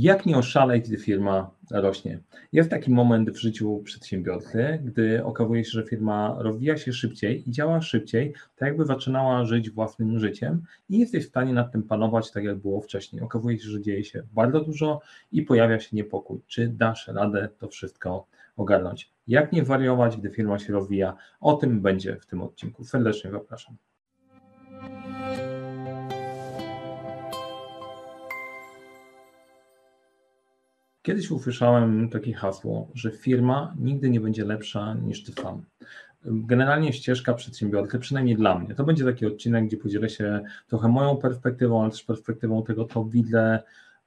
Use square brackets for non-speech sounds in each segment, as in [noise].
Jak nie oszaleć, gdy firma rośnie? Jest taki moment w życiu przedsiębiorcy, gdy okazuje się, że firma rozwija się szybciej i działa szybciej, tak jakby zaczynała żyć własnym życiem i jesteś w stanie nad tym panować tak, jak było wcześniej. Okazuje się, że dzieje się bardzo dużo i pojawia się niepokój. Czy dasz radę to wszystko ogarnąć? Jak nie wariować, gdy firma się rozwija? O tym będzie w tym odcinku. Serdecznie zapraszam. Kiedyś usłyszałem takie hasło, że firma nigdy nie będzie lepsza niż ty sam. Generalnie ścieżka przedsiębiorcy, przynajmniej dla mnie, to będzie taki odcinek, gdzie podzielę się trochę moją perspektywą, ale też perspektywą tego, co widzę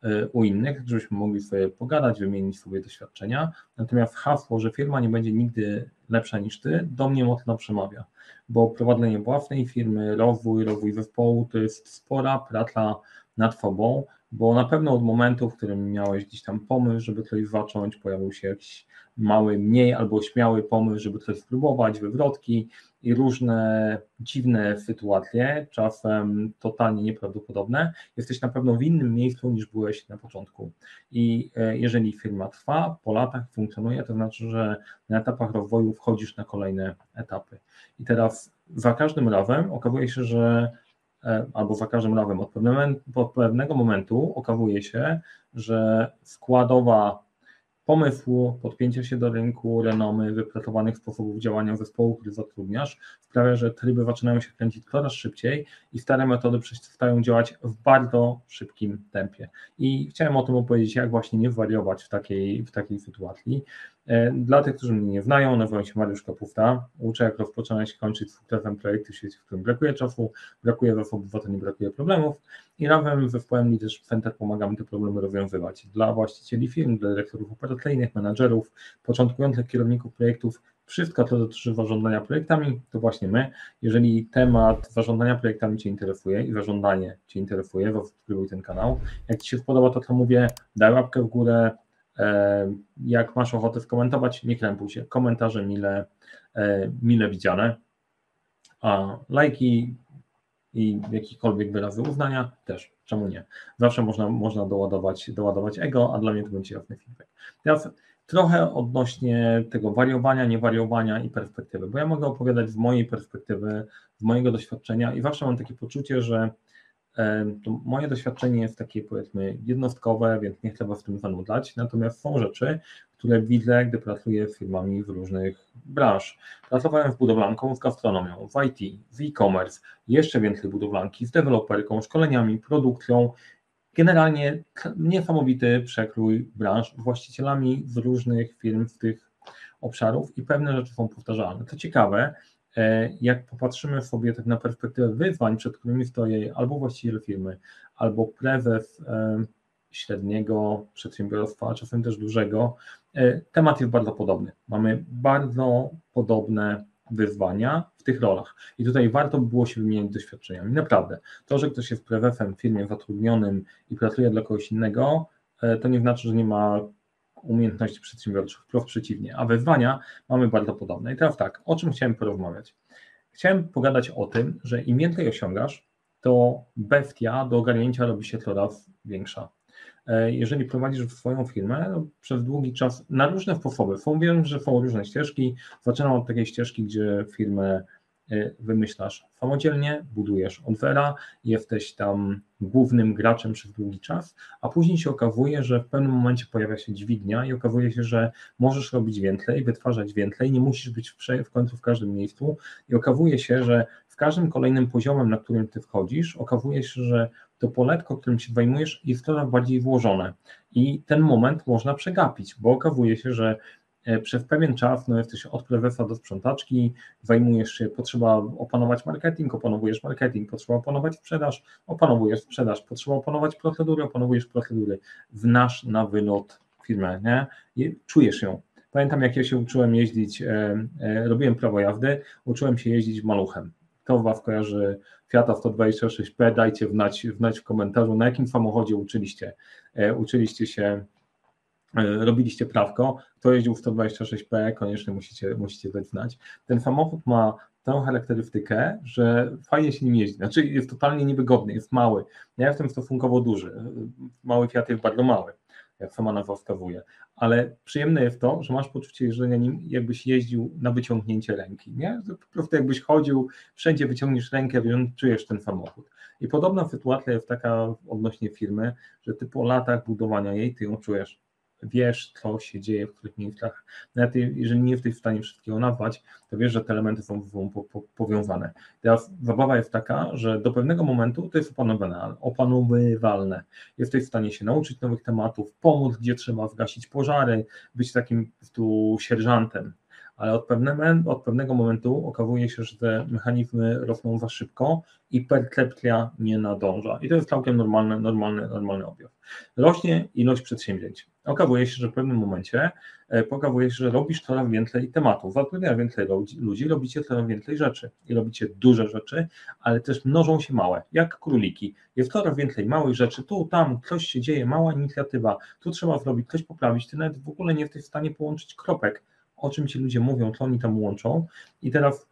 y, u innych, żebyśmy mogli sobie pogadać, wymienić sobie doświadczenia. Natomiast hasło, że firma nie będzie nigdy lepsza niż ty, do mnie mocno przemawia, bo prowadzenie własnej firmy, rozwój, rozwój zespołu to jest spora praca nad sobą, bo na pewno od momentu, w którym miałeś gdzieś tam pomysł, żeby coś zacząć, pojawił się jakiś mały, mniej albo śmiały pomysł, żeby coś spróbować, wywrotki i różne dziwne sytuacje, czasem totalnie nieprawdopodobne, jesteś na pewno w innym miejscu niż byłeś na początku. I e, jeżeli firma trwa, po latach funkcjonuje, to znaczy, że na etapach rozwoju wchodzisz na kolejne etapy. I teraz za każdym razem okazuje się, że albo za każdym razem od pewnego, od pewnego momentu okazuje się, że składowa pomysłu, podpięcia się do rynku, renomy, wypracowanych sposobów działania zespołu, który zatrudniasz, sprawia, że tryby zaczynają się kręcić coraz szybciej i stare metody przestają działać w bardzo szybkim tempie. I chciałem o tym opowiedzieć, jak właśnie nie wariować w takiej, w takiej sytuacji. E, dla tych, którzy mnie nie znają, nazywam się Mariusz Kapufta. Uczę, jak rozpoczynać i kończyć sukcesem projekty w świecie, w którym brakuje czasu, brakuje to nie brakuje problemów. I razem ze zespołem Leaders Center pomagamy te problemy rozwiązywać. Dla właścicieli firm, dla dyrektorów operacyjnych, menadżerów, początkujących kierowników projektów, wszystko to dotyczy zarządzania projektami, to właśnie my. Jeżeli temat zarządzania projektami Cię interesuje i zarządzanie Cię interesuje, subskrybuj ten kanał. Jak Ci się podoba to, co mówię, daj łapkę w górę, jak masz ochotę skomentować, nie krępuj się. Komentarze mile, e, mile widziane. A lajki i jakikolwiek wyrazy uznania też, czemu nie? Zawsze można, można doładować, doładować ego, a dla mnie to będzie jasny feedback. Teraz trochę odnośnie tego wariowania, niewariowania i perspektywy, bo ja mogę opowiadać z mojej perspektywy, z mojego doświadczenia i zawsze mam takie poczucie, że to moje doświadczenie jest takie powiedzmy jednostkowe, więc nie Was w tym zanudzać, natomiast są rzeczy, które widzę, gdy pracuję z firmami w różnych branż. Pracowałem z budowlanką, z gastronomią, w IT, w e-commerce, jeszcze więcej budowlanki, z deweloperką, szkoleniami, produkcją, generalnie niesamowity przekrój branż, właścicielami z różnych firm z tych obszarów i pewne rzeczy są powtarzalne. Co ciekawe, jak popatrzymy sobie tak na perspektywę wyzwań, przed którymi stoi albo właściciel firmy, albo prezes e, średniego przedsiębiorstwa, a czasem też dużego, e, temat jest bardzo podobny. Mamy bardzo podobne wyzwania w tych rolach. I tutaj warto by było się wymieniać doświadczeniami. Naprawdę, to, że ktoś jest prezesem w firmie zatrudnionym i pracuje dla kogoś innego, to nie znaczy, że nie ma umiejętności przedsiębiorczych, wprost przeciwnie, a wyzwania mamy bardzo podobne. I teraz tak, o czym chciałem porozmawiać? Chciałem pogadać o tym, że im więcej osiągasz, to bestia do ogarnięcia robi się coraz większa. E, jeżeli prowadzisz swoją firmę no, przez długi czas na różne sposoby, wiem, że są różne ścieżki. Zaczynam od takiej ścieżki, gdzie firmę wymyślasz. Samodzielnie, budujesz od zera, jesteś tam głównym graczem przez długi czas, a później się okazuje, że w pewnym momencie pojawia się dźwignia i okazuje się, że możesz robić więcej, wytwarzać więcej, nie musisz być w, w końcu w każdym miejscu i okazuje się, że w każdym kolejnym poziomem, na którym ty wchodzisz, okazuje się, że to poletko, którym się zajmujesz, jest coraz bardziej włożone i ten moment można przegapić, bo okazuje się, że przez pewien czas no, jesteś od prezesa do sprzątaczki, zajmujesz się, potrzeba opanować marketing, opanowujesz marketing, potrzeba opanować sprzedaż, opanowujesz sprzedaż, potrzeba opanować procedury, opanowujesz procedury, znasz na wylot firmę, nie? I czujesz ją. Pamiętam, jak ja się uczyłem jeździć, e, e, robiłem prawo jazdy, uczyłem się jeździć maluchem. Kto was kojarzy Fiata 126P, dajcie wnać, wnać w komentarzu, na jakim samochodzie uczyliście. E, uczyliście się E, robiliście prawko, kto jeździł w 126P, koniecznie musicie, musicie dać znać. Ten samochód ma tę charakterystykę, że fajnie się nim jeździ, znaczy jest totalnie niewygodny, jest mały. Ja jestem stosunkowo duży, mały Fiat jest bardzo mały, jak sama nazwa wskazuje. Ale przyjemne jest to, że masz poczucie jeżdżenia nim, jakbyś jeździł na wyciągnięcie ręki, nie? Po prostu jakbyś chodził, wszędzie wyciągniesz rękę, czujesz ten samochód. I podobna sytuacja jest taka odnośnie firmy, że ty po latach budowania jej, ty ją czujesz wiesz, co się dzieje w których miejscach. Nawet jeżeli nie jesteś w stanie wszystkiego nazwać, to wiesz, że te elementy są ze sobą po, po, powiązane. Teraz zabawa jest taka, że do pewnego momentu to jest opanowywalne, opanowywalne. Jesteś w stanie się nauczyć nowych tematów, pomóc, gdzie trzeba zgasić pożary, być takim tu sierżantem ale od, od pewnego momentu okazuje się, że te mechanizmy rosną za szybko i percepcja nie nadąża. I to jest całkiem normalny, normalny, normalny objaw. Rośnie ilość przedsięwzięć. Okazuje się, że w pewnym momencie e, okazuje się, że robisz coraz więcej tematów, zatrudniasz więcej ludzi, robicie coraz więcej rzeczy i robicie duże rzeczy, ale też mnożą się małe, jak króliki. Jest coraz więcej małych rzeczy, tu, tam, coś się dzieje, mała inicjatywa, tu trzeba zrobić, coś poprawić, ty nawet w ogóle nie jesteś w stanie połączyć kropek o czym ci ludzie mówią, co oni tam łączą. I teraz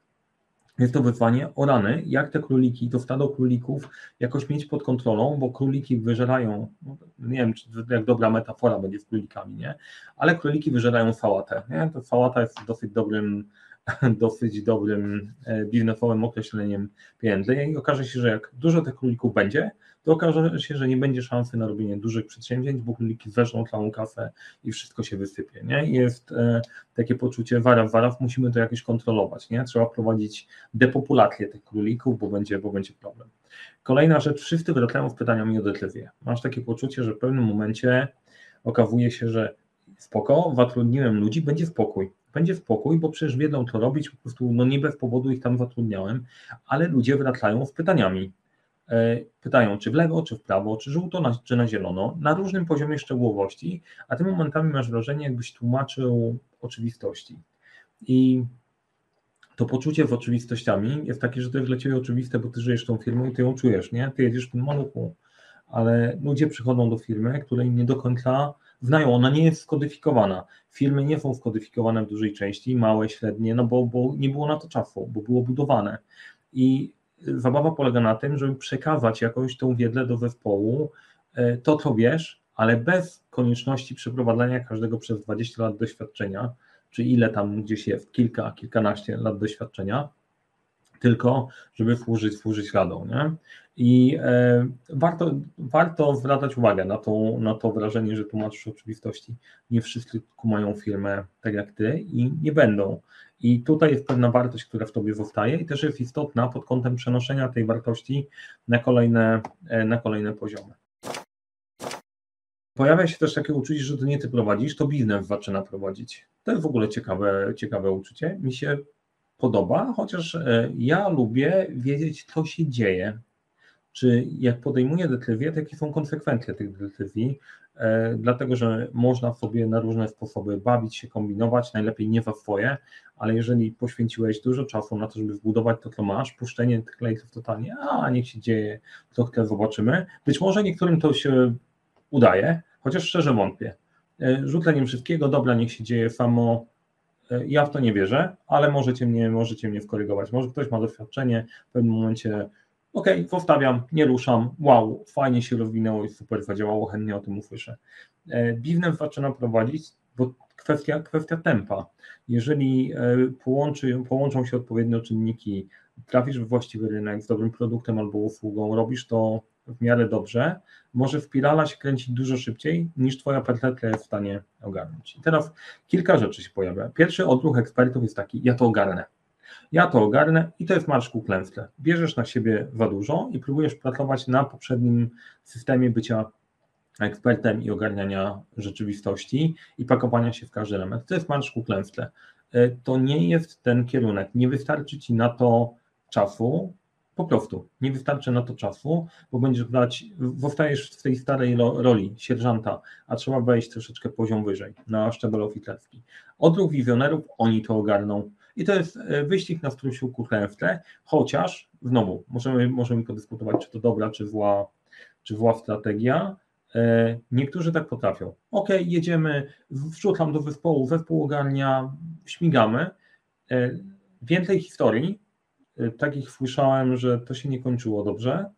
jest to wyzwanie o rany, jak te króliki, to stado królików jakoś mieć pod kontrolą, bo króliki wyżerają, no, nie wiem, czy jak dobra metafora będzie z królikami, nie? Ale króliki wyżerają sałatę, nie? To sałata jest dosyć dobrym, [laughs] dosyć dobrym e, biznesowym określeniem pieniędzy i okaże się, że jak dużo tych królików będzie, to okaże się, że nie będzie szansy na robienie dużych przedsięwzięć, bo króliki weżą całą kasę i wszystko się wysypie. Nie? Jest e, takie poczucie waraw, waraw, musimy to jakoś kontrolować. Nie? Trzeba prowadzić depopulację tych królików, bo będzie, bo będzie problem. Kolejna rzecz, wszyscy wracają z pytaniami o decyzję. Masz takie poczucie, że w pewnym momencie okazuje się, że spoko, zatrudniłem ludzi, będzie spokój. Będzie spokój, bo przecież wiedzą, co robić, po prostu no nie bez powodu ich tam zatrudniałem, ale ludzie wracają z pytaniami. E, pytają, czy w lewo, czy w prawo, czy żółto, czy na zielono, na różnym poziomie szczegółowości, a tym momentami masz wrażenie, jakbyś tłumaczył oczywistości. I to poczucie w oczywistościami jest takie, że to jest dla ciebie oczywiste, bo ty żyjesz tą firmą i ty ją czujesz, nie? Ty jedziesz w tym maluchu, ale ludzie przychodzą do firmy, której nie do końca znają, ona nie jest skodyfikowana. Firmy nie są skodyfikowane w dużej części, małe, średnie, no bo, bo nie było na to czasu, bo było budowane. I zabawa polega na tym, żeby przekazać jakąś tą wiedzę do zespołu, e, to co wiesz, ale bez konieczności przeprowadzania każdego przez 20 lat doświadczenia, czy ile tam gdzieś jest, kilka, kilkanaście lat doświadczenia, tylko żeby służyć, służyć radą. Nie? I e, warto, warto zwracać uwagę na to, na to wrażenie, że tłumaczysz oczywistości. Nie wszyscy kumają firmę tak jak ty i nie będą. I tutaj jest pewna wartość, która w tobie zostaje i też jest istotna pod kątem przenoszenia tej wartości na kolejne, e, na kolejne poziomy. Pojawia się też takie uczucie, że to nie ty prowadzisz, to biznes zaczyna prowadzić. To jest w ogóle ciekawe, ciekawe uczucie. Mi się podoba, chociaż e, ja lubię wiedzieć, co się dzieje. Czy jak podejmuję decyzje, to jakie są konsekwencje tych decyzji, E, dlatego że można sobie na różne sposoby bawić się, kombinować, najlepiej nie we swoje, ale jeżeli poświęciłeś dużo czasu na to, żeby zbudować to, co masz, puszczenie tych lejców totalnie, a niech się dzieje, co chce, zobaczymy. Być może niektórym to się udaje, chociaż szczerze wątpię. E, rzuceniem wszystkiego, dobra, niech się dzieje samo, ja w to nie wierzę, ale możecie mnie, możecie mnie skorygować. Może ktoś ma doświadczenie, w pewnym momencie OK, zostawiam, nie ruszam, wow, fajnie się rozwinęło i super zadziałało, chętnie o tym usłyszę. E, Biznes zaczyna prowadzić, bo kwestia, kwestia tempa. Jeżeli e, połączy, połączą się odpowiednio czynniki, trafisz w właściwy rynek z dobrym produktem albo usługą, robisz to w miarę dobrze, może spirala się kręcić dużo szybciej niż Twoja percepcja jest w stanie ogarnąć. I teraz kilka rzeczy się pojawia. Pierwszy odruch ekspertów jest taki, ja to ogarnę ja to ogarnę i to jest marsz ku klęsce. Bierzesz na siebie za dużo i próbujesz pracować na poprzednim systemie bycia ekspertem i ogarniania rzeczywistości i pakowania się w każdy element. To jest marsz ku klęsce. E, to nie jest ten kierunek. Nie wystarczy ci na to czasu, po prostu nie wystarczy na to czasu, bo będziesz brać, zostajesz w tej starej roli sierżanta, a trzeba wejść troszeczkę poziom wyżej, na szczebel oficerski. Odruch wizjonerów, oni to ogarną, i to jest e, wyścig na strusiu tle, chociaż znowu możemy, możemy podyskutować, czy to dobra, czy zła, czy zła strategia. E, niektórzy tak potrafią. Ok, jedziemy, wrzucam do zespołu, zespół ogarnia, śmigamy. E, więcej historii, takich słyszałem, że to się nie kończyło dobrze,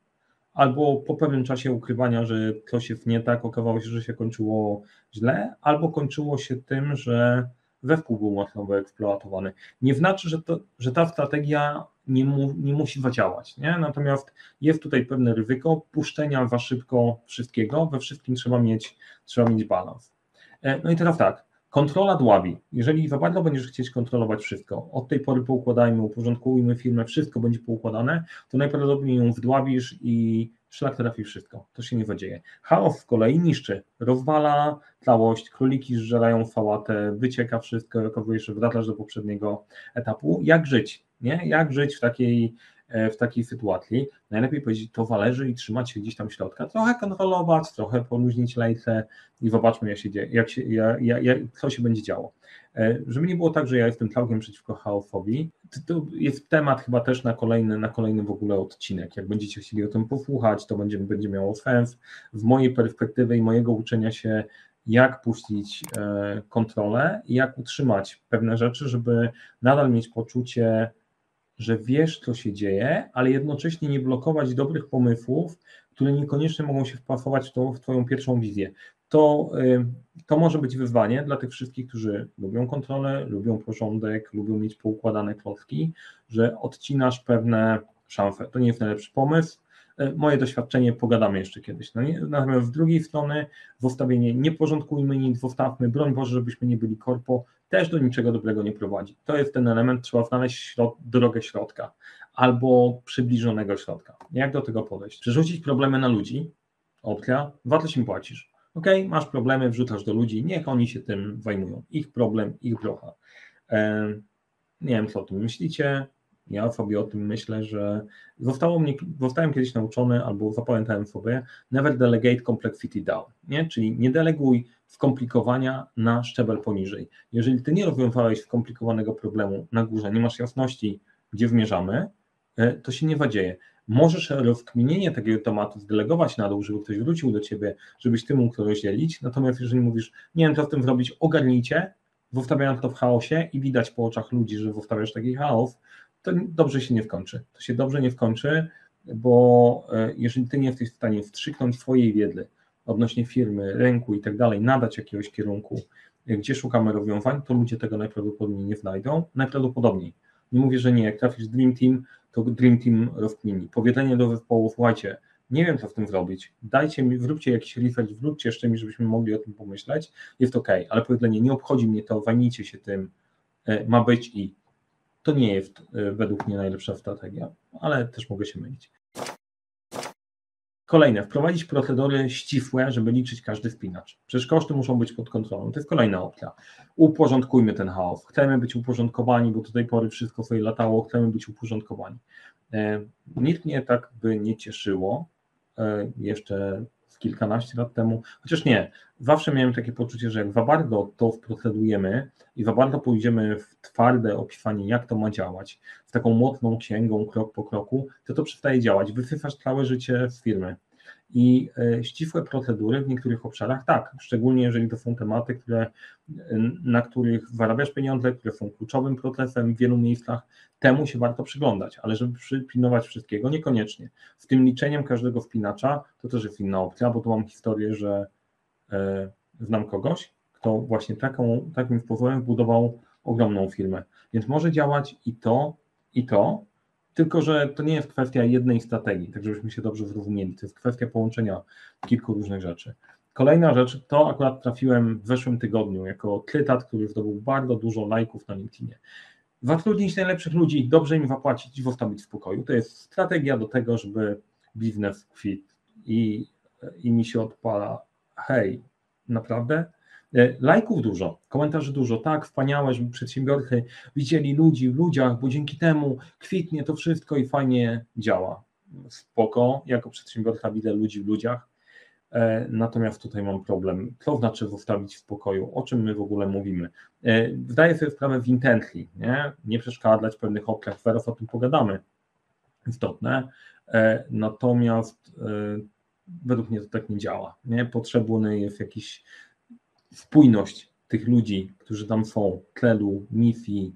albo po pewnym czasie ukrywania, że coś jest nie tak, okazało się, że się kończyło źle, albo kończyło się tym, że we wpół był mocno wyeksploatowany. Nie znaczy, że, to, że ta strategia nie, mu, nie musi zadziałać, nie? natomiast jest tutaj pewne ryzyko puszczenia za szybko wszystkiego, we wszystkim trzeba mieć, trzeba mieć balans. E, no i teraz tak, kontrola dławi. Jeżeli za bardzo będziesz chcieć kontrolować wszystko, od tej pory poukładajmy, uporządkujmy firmę, wszystko będzie poukładane, to najprawdopodobniej ją wdławisz i szlak trafi wszystko. To się nie zadzieje. Chaos z kolei niszczy, rozwala całość, króliki zżerają fałatę, wycieka wszystko, okazujesz, że wracasz do poprzedniego etapu. Jak żyć? Nie? Jak żyć w takiej, w takiej sytuacji? Najlepiej powiedzieć, to zależy i trzymać się gdzieś tam środka, trochę kontrolować, trochę poluźnić lejce i zobaczmy, jak się dzieje, jak się, jak, jak, co się będzie działo. E, żeby nie było tak, że ja jestem całkiem przeciwko chaosowi, to jest temat chyba też na kolejny, na kolejny w ogóle odcinek. Jak będziecie chcieli o tym posłuchać, to będzie, będzie miało sens. W mojej perspektywie i mojego uczenia się, jak puścić e, kontrolę i jak utrzymać pewne rzeczy, żeby nadal mieć poczucie, że wiesz, co się dzieje, ale jednocześnie nie blokować dobrych pomysłów, które niekoniecznie mogą się wpasować w, to, w Twoją pierwszą wizję to, y, to może być wyzwanie dla tych wszystkich, którzy lubią kontrolę, lubią porządek, lubią mieć poukładane klocki, że odcinasz pewne szanse. To nie jest najlepszy pomysł. Y, moje doświadczenie pogadamy jeszcze kiedyś. No nie? Natomiast z drugiej strony, w ustawienie nie porządkujmy nic, wostawmy, broń Boże, żebyśmy nie byli korpo, też do niczego dobrego nie prowadzi. To jest ten element, trzeba znaleźć środ drogę środka albo przybliżonego środka. Jak do tego podejść? Przerzucić problemy na ludzi, opcja, wartość im płacisz ok, masz problemy, wrzucasz do ludzi, niech oni się tym zajmują. Ich problem, ich brocha. Nie wiem, co o tym myślicie. Ja sobie o tym myślę, że zostało mnie, zostałem kiedyś nauczony, albo zapamiętałem sobie, never delegate complexity down, nie? czyli nie deleguj skomplikowania na szczebel poniżej. Jeżeli ty nie rozwiązałeś skomplikowanego problemu na górze, nie masz jasności, gdzie zmierzamy, e, to się nie zadzieje możesz rozkminienie takiego tematu zdelegować na dół, żeby ktoś wrócił do ciebie, żebyś ty mógł to rozdzielić, natomiast jeżeli mówisz, nie wiem co z tym zrobić, ogarnijcie, zostawiając to w chaosie i widać po oczach ludzi, że zostawiasz taki chaos, to dobrze się nie wkończy. To się dobrze nie wkończy, bo e, jeżeli ty nie jesteś w stanie wstrzyknąć swojej wiedzy odnośnie firmy, rynku i tak dalej, nadać jakiegoś kierunku, gdzie szukamy rozwiązań, to ludzie tego najprawdopodobniej nie znajdą. Najprawdopodobniej. Nie mówię, że nie. Jak trafisz Dream Team, to Dream Team rozkmini. Powiedzenie do zespołu, słuchajcie, nie wiem co w tym zrobić, dajcie mi, wróbcie jakiś research, wróbcie jeszcze mi, żebyśmy mogli o tym pomyśleć, jest ok, ale powiedzenie, nie obchodzi mnie to, zajmijcie się tym, e, ma być i to nie jest e, według mnie najlepsza strategia, ale też mogę się mylić. Kolejne, wprowadzić procedury ścisłe, żeby liczyć każdy spinacz. Przecież koszty muszą być pod kontrolą. To jest kolejna opcja. Uporządkujmy ten chaos. Chcemy być uporządkowani, bo do tej pory wszystko sobie latało, chcemy być uporządkowani. E, nic mnie tak by nie cieszyło e, jeszcze kilkanaście lat temu, chociaż nie, zawsze miałem takie poczucie, że jak za bardzo to wprocedujemy i za bardzo pójdziemy w twarde opisanie, jak to ma działać, z taką mocną księgą, krok po kroku, to to przestaje działać, wysyfasz całe życie z firmy. I e, ścisłe procedury w niektórych obszarach tak, szczególnie jeżeli to są tematy, które, na których zarabiasz pieniądze, które są kluczowym procesem w wielu miejscach, temu się warto przyglądać, ale żeby przypilnować wszystkiego, niekoniecznie. Z tym liczeniem każdego wpinacza to też jest inna opcja, bo tu mam historię, że e, znam kogoś, kto właśnie taką, takim sposobem budował ogromną firmę. Więc może działać i to, i to, tylko, że to nie jest kwestia jednej strategii, tak żebyśmy się dobrze zrozumieli. To jest kwestia połączenia kilku różnych rzeczy. Kolejna rzecz, to akurat trafiłem w zeszłym tygodniu jako cytat, który zdobył bardzo dużo lajków na LinkedInie. Zatrudnić najlepszych ludzi, dobrze im zapłacić i zostawić w spokoju. To jest strategia do tego, żeby biznes kwit i, i mi się odpala, hej, naprawdę? E, lajków dużo, komentarzy dużo, tak, wspaniałe, żeby przedsiębiorcy widzieli ludzi w ludziach, bo dzięki temu kwitnie to wszystko i fajnie działa. Spoko, jako przedsiębiorca widzę ludzi w ludziach, e, natomiast tutaj mam problem. Co znaczy zostawić w spokoju? O czym my w ogóle mówimy? Zdaję e, sobie sprawę w intencji, nie, nie przeszkadzać pewnych opcjach, zaraz o tym pogadamy, istotne, natomiast według mnie to tak nie działa. Nie? Potrzebny jest jakiś spójność tych ludzi, którzy tam są, tlelu, misji,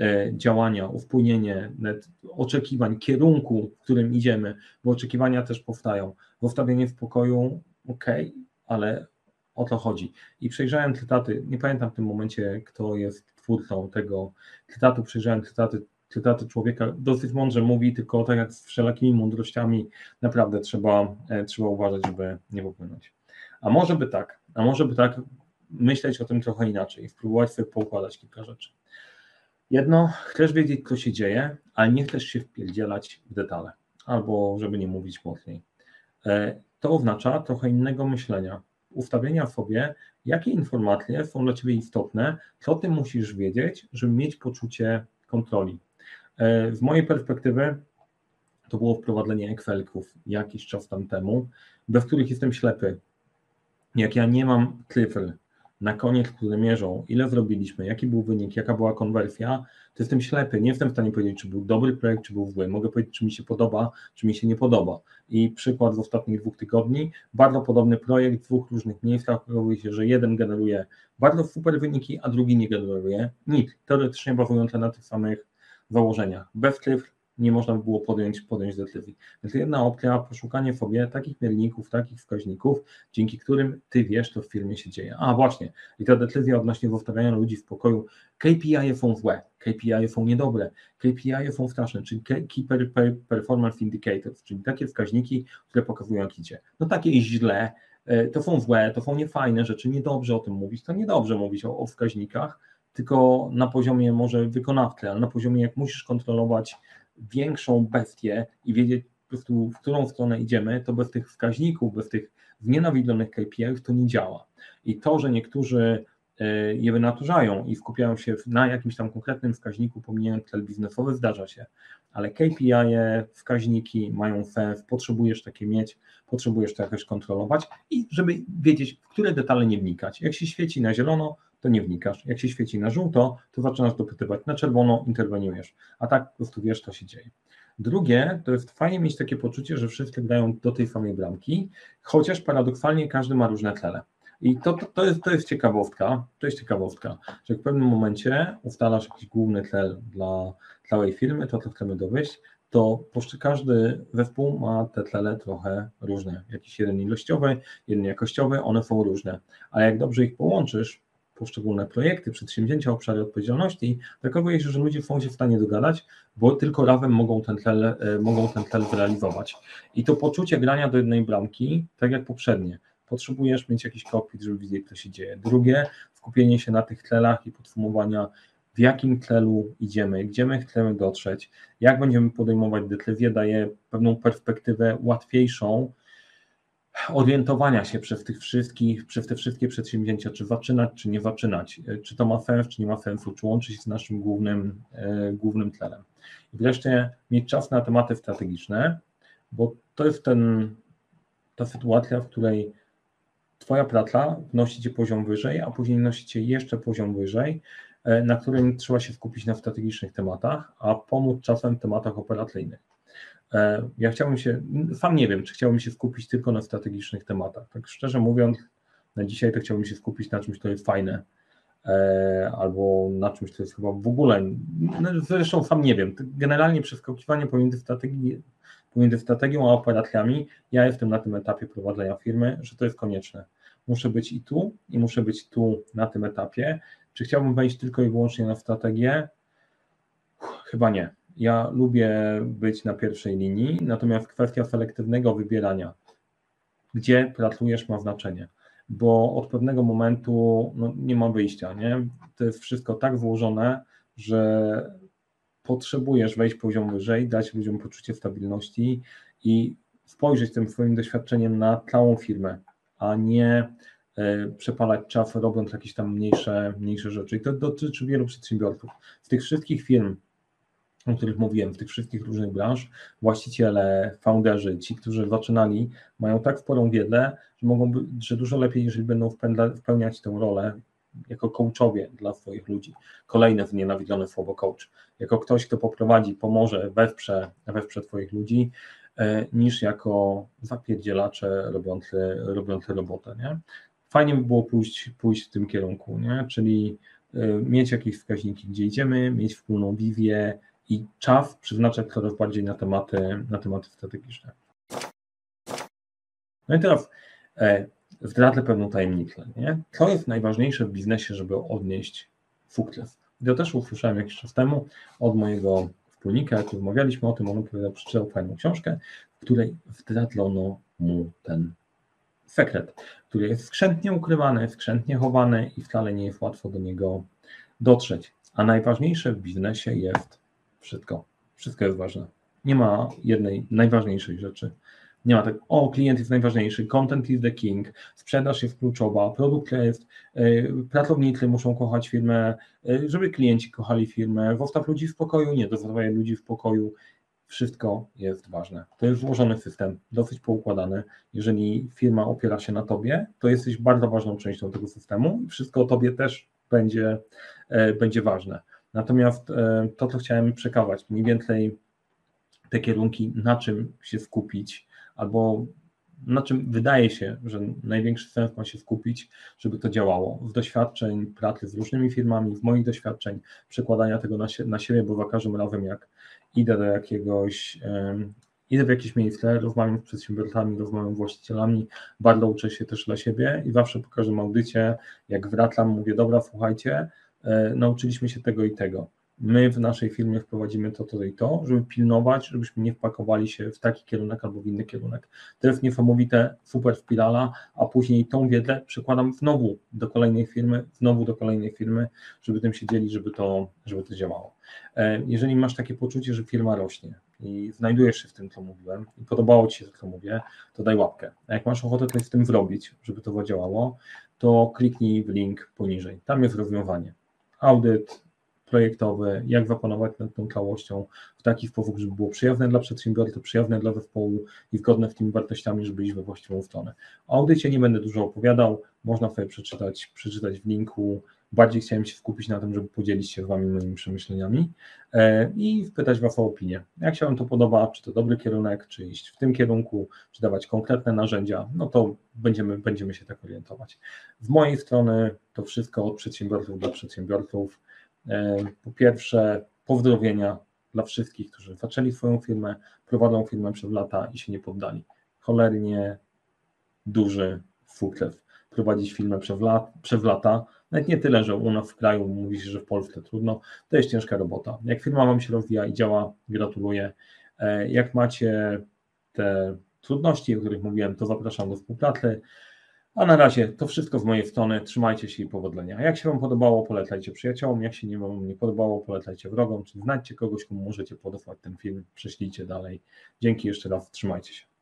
e, działania, o wpłynienie oczekiwań, kierunku, w którym idziemy, bo oczekiwania też powstają. Zostawienie w pokoju, ok, ale o to chodzi. I przejrzałem cytaty, nie pamiętam w tym momencie, kto jest twórcą tego cytatu, przejrzałem cytaty, cytaty człowieka, dosyć mądrze mówi, tylko tak jak z wszelakimi mądrościami, naprawdę trzeba, e, trzeba uważać, żeby nie popłynąć. A może by tak, a może by tak myśleć o tym trochę inaczej spróbować sobie poukładać kilka rzeczy. Jedno, chcesz wiedzieć, co się dzieje, ale nie chcesz się wpierdzielać w detale, albo żeby nie mówić mocniej. E, to oznacza trochę innego myślenia, ustawienia sobie, jakie informacje są dla Ciebie istotne, co Ty musisz wiedzieć, żeby mieć poczucie kontroli. E, z mojej perspektywy to było wprowadzenie Excelków jakiś czas tam temu, bez których jestem ślepy. Jak ja nie mam cyfr, na koniec, które mierzą, ile zrobiliśmy, jaki był wynik, jaka była konwersja, to jestem ślepy, nie jestem w stanie powiedzieć, czy był dobry projekt, czy był zły. Mogę powiedzieć, czy mi się podoba, czy mi się nie podoba. I przykład z ostatnich dwóch tygodni, bardzo podobny projekt w dwóch różnych miejscach, okazuje się, że jeden generuje bardzo super wyniki, a drugi nie generuje nic, teoretycznie bazujące na tych samych założeniach. Bez cyfr, nie można by było podjąć, podjąć decyzji. Więc jedna opcja, poszukanie sobie takich mierników, takich wskaźników, dzięki którym ty wiesz, co w firmie się dzieje. A właśnie, i ta decyzja odnośnie zostawiania ludzi w pokoju, KPI są złe, KPI są niedobre, KPI są straszne, czyli Key Performance Indicators, czyli takie wskaźniki, które pokazują jak idzie. No takie źle, e, to są złe, to są niefajne rzeczy, niedobrze o tym mówić, to niedobrze mówić o, o wskaźnikach, tylko na poziomie może wykonawcy, ale na poziomie jak musisz kontrolować większą bestię i wiedzieć po prostu, w którą stronę idziemy, to bez tych wskaźników, bez tych znienawidzonych KPI to nie działa. I to, że niektórzy e, je wynaturzają i skupiają się na jakimś tam konkretnym wskaźniku, pomijając cel biznesowy, zdarza się, ale KPI, wskaźniki mają sens, potrzebujesz takie mieć, potrzebujesz to jakoś kontrolować i żeby wiedzieć, w które detale nie wnikać. Jak się świeci na zielono, to nie wnikasz. Jak się świeci na żółto, to zaczynasz dopytywać na czerwono, interweniujesz. A tak po prostu wiesz, co się dzieje. Drugie, to jest fajnie mieć takie poczucie, że wszyscy grają do tej samej bramki, chociaż paradoksalnie każdy ma różne cele. I to, to, to, jest, to jest ciekawostka, to jest ciekawostka, że w pewnym momencie ustalasz jakiś główny cel dla całej firmy, to co chcemy dowieść, to każdy zespół ma te cele trochę różne. Jakiś jeden ilościowy, jeden jakościowy, one są różne. Ale jak dobrze ich połączysz, poszczególne projekty, przedsięwzięcia, obszary odpowiedzialności, okazuje się, że ludzie są się w stanie dogadać, bo tylko razem mogą ten cel, e, mogą ten cel zrealizować. I to poczucie grania do jednej bramki, tak jak poprzednie, potrzebujesz mieć jakiś kokpit, żeby widzieć, co się dzieje. Drugie, skupienie się na tych celach i podsumowania, w jakim celu idziemy, gdzie my chcemy dotrzeć, jak będziemy podejmować decyzje, daje pewną perspektywę łatwiejszą, orientowania się przez tych wszystkich, przez te wszystkie przedsięwzięcia, czy zaczynać, czy nie zaczynać, czy to ma sens, czy nie ma sensu, czy łączy się z naszym głównym, e, głównym celem. I wreszcie mieć czas na tematy strategiczne, bo to jest ten, ta sytuacja, w której Twoja praca wnosi Cię poziom wyżej, a później nosi Cię jeszcze poziom wyżej, e, na którym trzeba się skupić na strategicznych tematach, a pomóc czasem w tematach operacyjnych. E, ja chciałbym się, sam nie wiem, czy chciałbym się skupić tylko na strategicznych tematach. Tak szczerze mówiąc, na dzisiaj to chciałbym się skupić na czymś, co jest fajne, e, albo na czymś, co jest chyba w ogóle, no zresztą sam nie wiem. Generalnie przeskakiwanie pomiędzy, strategii, pomiędzy strategią a operacjami, ja jestem na tym etapie prowadzenia firmy, że to jest konieczne. Muszę być i tu, i muszę być tu na tym etapie. Czy chciałbym wejść tylko i wyłącznie na strategię? Chyba nie. Ja lubię być na pierwszej linii, natomiast kwestia selektywnego wybierania, gdzie pracujesz, ma znaczenie, bo od pewnego momentu no, nie ma wyjścia. Nie? To jest wszystko tak złożone, że potrzebujesz wejść poziom wyżej, dać ludziom poczucie stabilności i spojrzeć tym swoim doświadczeniem na całą firmę, a nie e, przepalać czas robiąc jakieś tam mniejsze, mniejsze rzeczy. I to dotyczy wielu przedsiębiorców. Z tych wszystkich firm, o których mówiłem, w tych wszystkich różnych branż, właściciele, founderzy, ci, którzy zaczynali, mają tak sporą wiedzę, że mogą być, że dużo lepiej, jeżeli będą wpełniać tę rolę jako coachowie dla swoich ludzi. Kolejne znienawidzone słowo coach. Jako ktoś, kto poprowadzi, pomoże, wesprze, wesprze Twoich ludzi, e, niż jako zapierdzielacze robiące, robiące robotę. Nie? Fajnie by było pójść, pójść w tym kierunku, nie? czyli mieć jakieś wskaźniki, gdzie idziemy, mieć wspólną wizję i czas przeznaczać coraz bardziej na tematy, na tematy strategiczne. No i teraz zdradzę pewną tajemnicę. Nie? Co jest najważniejsze w biznesie, żeby odnieść sukces? Ja też usłyszałem jakiś czas temu od mojego wspólnika, jak rozmawialiśmy o tym, on przeczytał fajną książkę, w której zdradzono mu ten sekret, który jest skrzętnie ukrywany, skrzętnie chowany i wcale nie jest łatwo do niego dotrzeć. A najważniejsze w biznesie jest wszystko. Wszystko jest ważne. Nie ma jednej najważniejszej rzeczy. Nie ma tak, o, klient jest najważniejszy, content is the king, sprzedaż jest kluczowa, produkt jest, y, pracownicy muszą kochać firmę, y, żeby klienci kochali firmę, zostaw ludzi w pokoju, nie, zostawiaj ludzi w pokoju, wszystko jest ważne. To jest złożony system, dosyć poukładany. Jeżeli firma opiera się na tobie, to jesteś bardzo ważną częścią tego systemu i wszystko o tobie też będzie, e, będzie ważne. Natomiast e, to, co chciałem przekazać, mniej więcej te kierunki, na czym się skupić, albo na czym wydaje się, że największy sens ma się skupić, żeby to działało. Z doświadczeń pracy z różnymi firmami, z moich doświadczeń, przekładania tego na, na siebie, bo za każdym razem jak idę do jakiegoś, um, idę w jakieś miejsce, rozmawiam z przedsiębiorcami, rozmawiam z właścicielami, bardzo uczę się też dla siebie i zawsze po każdym audycie, jak wracam, mówię, dobra, słuchajcie, e, nauczyliśmy się tego i tego my w naszej firmie wprowadzimy to, to i to, żeby pilnować, żebyśmy nie wpakowali się w taki kierunek albo w inny kierunek. To jest niesamowite, super spirala, a później tą wiedzę przekładam znowu do kolejnej firmy, znowu do kolejnej firmy, żeby tym się dzielić, żeby to, żeby to działało. E, jeżeli masz takie poczucie, że firma rośnie i znajdujesz się w tym, co mówiłem i podobało Ci się to, co mówię, to daj łapkę. A jak masz ochotę coś z tym zrobić, żeby to działało, to kliknij w link poniżej. Tam jest rozwiązanie. Audyt, projektowy, jak zapanować nad tą całością w taki sposób, żeby było przyjazne dla przedsiębiorcy, przyjazne dla zespołu i zgodne z tymi wartościami, żeby iść we właściwą stronę. O audycie nie będę dużo opowiadał, można sobie przeczytać, przeczytać w linku. Bardziej chciałem się skupić na tym, żeby podzielić się z Wami moimi przemyśleniami e, i spytać Was o opinię. Jak się Wam to podoba, czy to dobry kierunek, czy iść w tym kierunku, czy dawać konkretne narzędzia, no to będziemy, będziemy się tak orientować. Z mojej strony to wszystko od przedsiębiorców do przedsiębiorców. E, po pierwsze, pozdrowienia dla wszystkich, którzy zaczęli swoją firmę, prowadzą firmę przez lata i się nie poddali. Cholernie duży sukces prowadzić firmę przez, lat, przez lata. Nawet nie tyle, że u nas w kraju mówi się, że w Polsce trudno, to jest ciężka robota. Jak firma Wam się rozwija i działa, gratuluję. E, jak macie te trudności, o których mówiłem, to zapraszam do współpracy. A na razie to wszystko z mojej strony. Trzymajcie się i powodzenia. Jak się Wam podobało, polecajcie przyjaciołom. Jak się nie Wam nie podobało, polecajcie wrogom. Czy znajdźcie kogoś, komu możecie podesłać ten film, prześlijcie dalej. Dzięki jeszcze raz. Trzymajcie się.